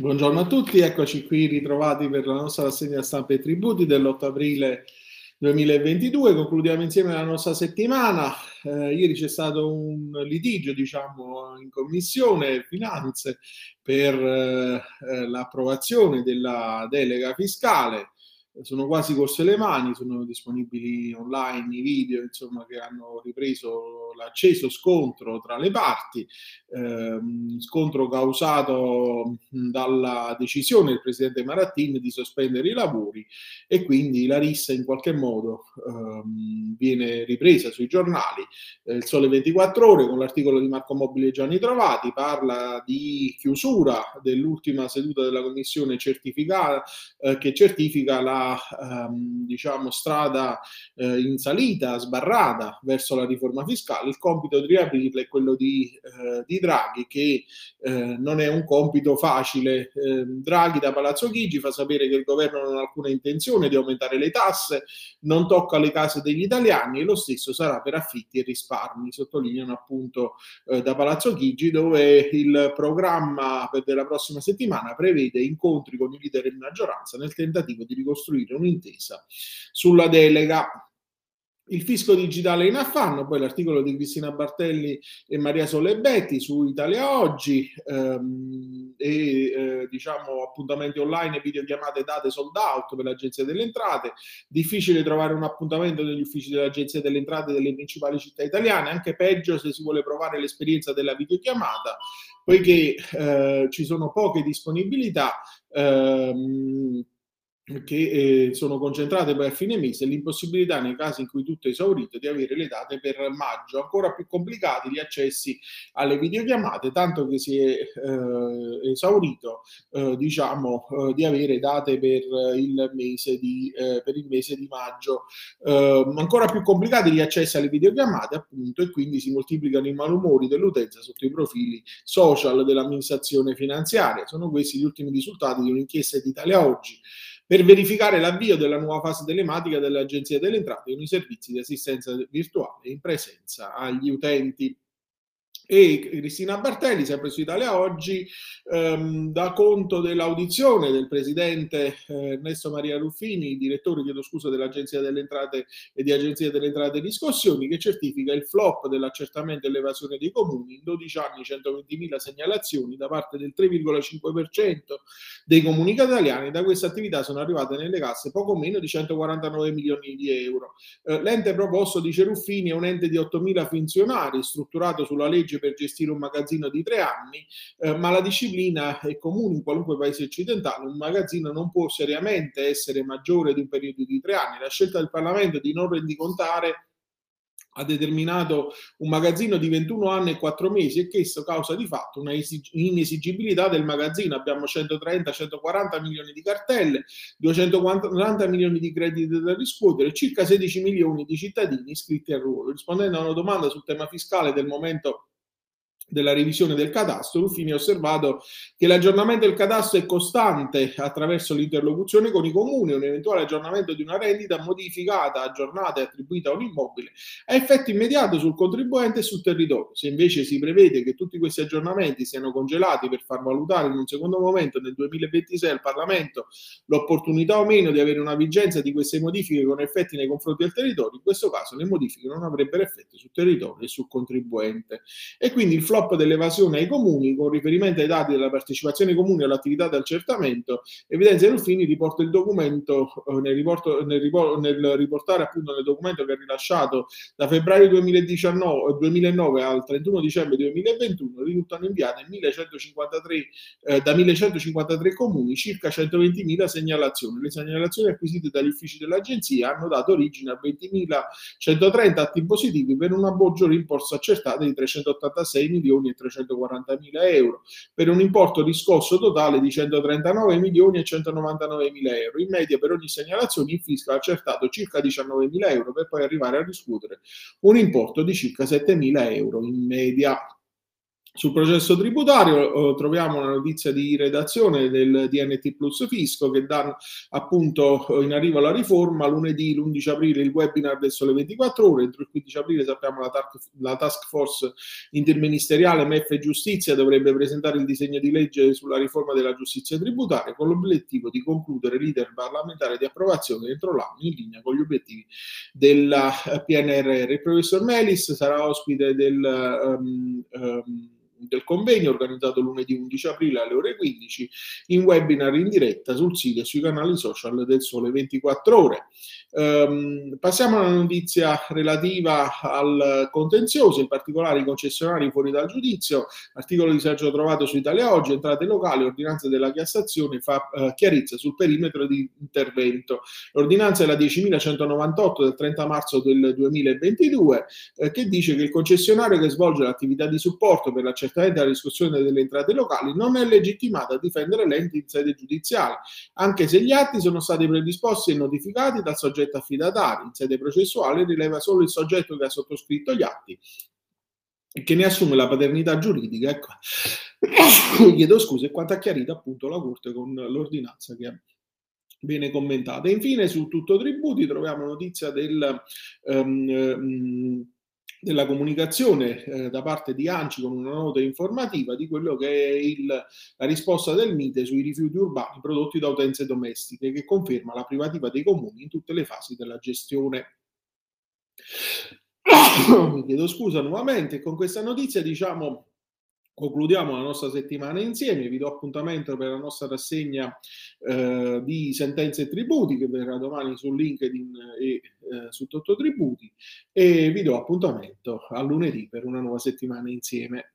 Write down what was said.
Buongiorno a tutti, eccoci qui ritrovati per la nostra rassegna stampa e tributi dell'8 aprile 2022. Concludiamo insieme la nostra settimana. Eh, ieri c'è stato un litigio, diciamo, in commissione finanze per eh, eh l'approvazione della delega fiscale sono quasi corse le mani, sono disponibili online i video insomma, che hanno ripreso l'acceso scontro tra le parti, ehm, scontro causato dalla decisione del presidente Marattin di sospendere i lavori e quindi la rissa in qualche modo ehm, viene ripresa sui giornali. Eh, il Sole 24 ore con l'articolo di Marco Mobile Gianni Trovati parla di chiusura dell'ultima seduta della commissione certificata eh, che certifica la ehm, diciamo, strada eh, in salita, sbarrata verso la riforma fiscale, il compito di riaprirla è quello di, eh, di Draghi, che eh, non è un compito facile. Ehm, Draghi da Palazzo Chigi fa sapere che il governo non ha alcuna intenzione di aumentare le tasse, non tocca le case degli italiani e lo stesso sarà per affitti e risparmi, sottolineano appunto eh, da Palazzo Chigi, dove il programma della prossima settimana prevede incontri con i leader in maggioranza nel tentativo di ricostruire costruire un'intesa sulla delega. Il fisco digitale in affanno, poi l'articolo di Cristina Bartelli e Maria Solebetti su Italia Oggi ehm, e eh, diciamo appuntamenti online, videochiamate date sold out per l'Agenzia delle Entrate. Difficile trovare un appuntamento negli uffici dell'Agenzia delle Entrate delle principali città italiane, anche peggio se si vuole provare l'esperienza della videochiamata, poiché eh, ci sono poche disponibilità. Ehm, che eh, sono concentrate poi a fine mese l'impossibilità nei casi in cui tutto è esaurito di avere le date per maggio, ancora più complicati gli accessi alle videochiamate, tanto che si è eh, esaurito eh, diciamo eh, di avere date per il mese di, eh, per il mese di maggio. Ehm, ancora più complicati gli accessi alle videochiamate appunto e quindi si moltiplicano i malumori dell'utenza sotto i profili social dell'amministrazione finanziaria. Sono questi gli ultimi risultati di un'inchiesta di Italia Oggi per verificare l'avvio della nuova fase telematica dell'Agenzia delle Entrate con i servizi di assistenza virtuale in presenza agli utenti e Cristina Bartelli, sempre su Italia Oggi, ehm, dà conto dell'audizione del presidente eh, Ernesto Maria Ruffini, direttore chiedo scusa, dell'Agenzia delle Entrate e di Agenzia delle Entrate Riscossioni, che certifica il flop dell'accertamento e l'evasione dei comuni. In 12 anni 120.000 segnalazioni da parte del 3,5% dei comuni italiani. Da questa attività sono arrivate nelle casse poco meno di 149 milioni di euro. Eh, l'ente proposto, dice Ruffini, è un ente di 8.000 funzionari strutturato sulla legge per gestire un magazzino di tre anni, eh, ma la disciplina è comune in qualunque paese occidentale. Un magazzino non può seriamente essere maggiore di un periodo di tre anni. La scelta del Parlamento di non rendicontare ha determinato un magazzino di 21 anni e 4 mesi e questo causa di fatto una inesigibilità del magazzino. Abbiamo 130-140 milioni di cartelle, 240 milioni di crediti da riscuotere circa 16 milioni di cittadini iscritti al ruolo. Rispondendo a una domanda sul tema fiscale del momento della revisione del cadastro, Ruffini ha osservato che l'aggiornamento del cadastro è costante attraverso l'interlocuzione con i comuni. Un eventuale aggiornamento di una rendita modificata, aggiornata e attribuita a un immobile ha effetto immediato sul contribuente e sul territorio. Se invece si prevede che tutti questi aggiornamenti siano congelati per far valutare in un secondo momento nel 2026 al Parlamento l'opportunità o meno di avere una vigenza di queste modifiche con effetti nei confronti del territorio, in questo caso le modifiche non avrebbero effetti sul territorio e sul contribuente. E quindi il flop dell'evasione ai comuni, con riferimento ai dati della partecipazione comune all'attività di accertamento, evidenzia Ruffini riporta il documento eh, nel, riporto, nel, ripor- nel, riportare appunto nel documento che ha rilasciato da febbraio 2019, 2009 al 31 dicembre 2021 risultano inviate 1153, eh, da 1153 comuni circa 120.000 segnalazioni. Le segnalazioni acquisite dagli uffici dell'agenzia hanno dato origine a 20.130 atti positivi per un abboggio rimborso accertato di 386 milioni milioni e 340 mila euro, per un importo riscosso totale di 139 milioni e 199 mila euro. In media per ogni segnalazione il fisco ha accertato circa 19 mila euro per poi arrivare a riscuotere un importo di circa 7 mila euro in media. Sul processo tributario eh, troviamo una notizia di redazione del DNT Plus Fisco che dà appunto in arrivo alla riforma lunedì l'11 aprile il webinar del Sole 24 ore, entro il 15 aprile sappiamo la, tar- la task force interministeriale MEF Giustizia dovrebbe presentare il disegno di legge sulla riforma della giustizia tributaria con l'obiettivo di concludere l'iter parlamentare di approvazione entro l'anno in linea con gli obiettivi della PNRR. Il professor Melis sarà ospite del um, um, del convegno organizzato lunedì 11 aprile alle ore 15 in webinar in diretta sul sito e sui canali social del Sole 24 ore. Um, passiamo alla notizia relativa al contenzioso, in particolare i concessionari fuori dal giudizio. Articolo di Sergio Trovato su Italia Oggi, entrate locali, ordinanza della Cassazione fa uh, chiarezza sul perimetro di intervento. L'ordinanza è la 10.198 del 30 marzo del 2022 eh, che dice che il concessionario che svolge l'attività di supporto per l'accertamento della riscossione delle entrate locali non è legittimato a difendere l'ente in sede giudiziale, anche se gli atti sono stati predisposti e notificati dal soggetto affidatario. In sede processuale rileva solo il soggetto che ha sottoscritto gli atti e che ne assume la paternità giuridica. Ecco. Chiedo scusa, e quanto ha chiarito appunto la Corte con l'ordinanza che viene commentata. Infine, su tutto tributi troviamo notizia del um, um, della comunicazione eh, da parte di ANCI con una nota informativa di quello che è il, la risposta del MITE sui rifiuti urbani prodotti da utenze domestiche che conferma la privativa dei comuni in tutte le fasi della gestione. Mi chiedo scusa nuovamente, con questa notizia diciamo concludiamo la nostra settimana insieme. Vi do appuntamento per la nostra rassegna eh, di sentenze e tributi che verrà domani su LinkedIn e eh, su Tutto Tributi e vi do appuntamento a lunedì per una nuova settimana insieme.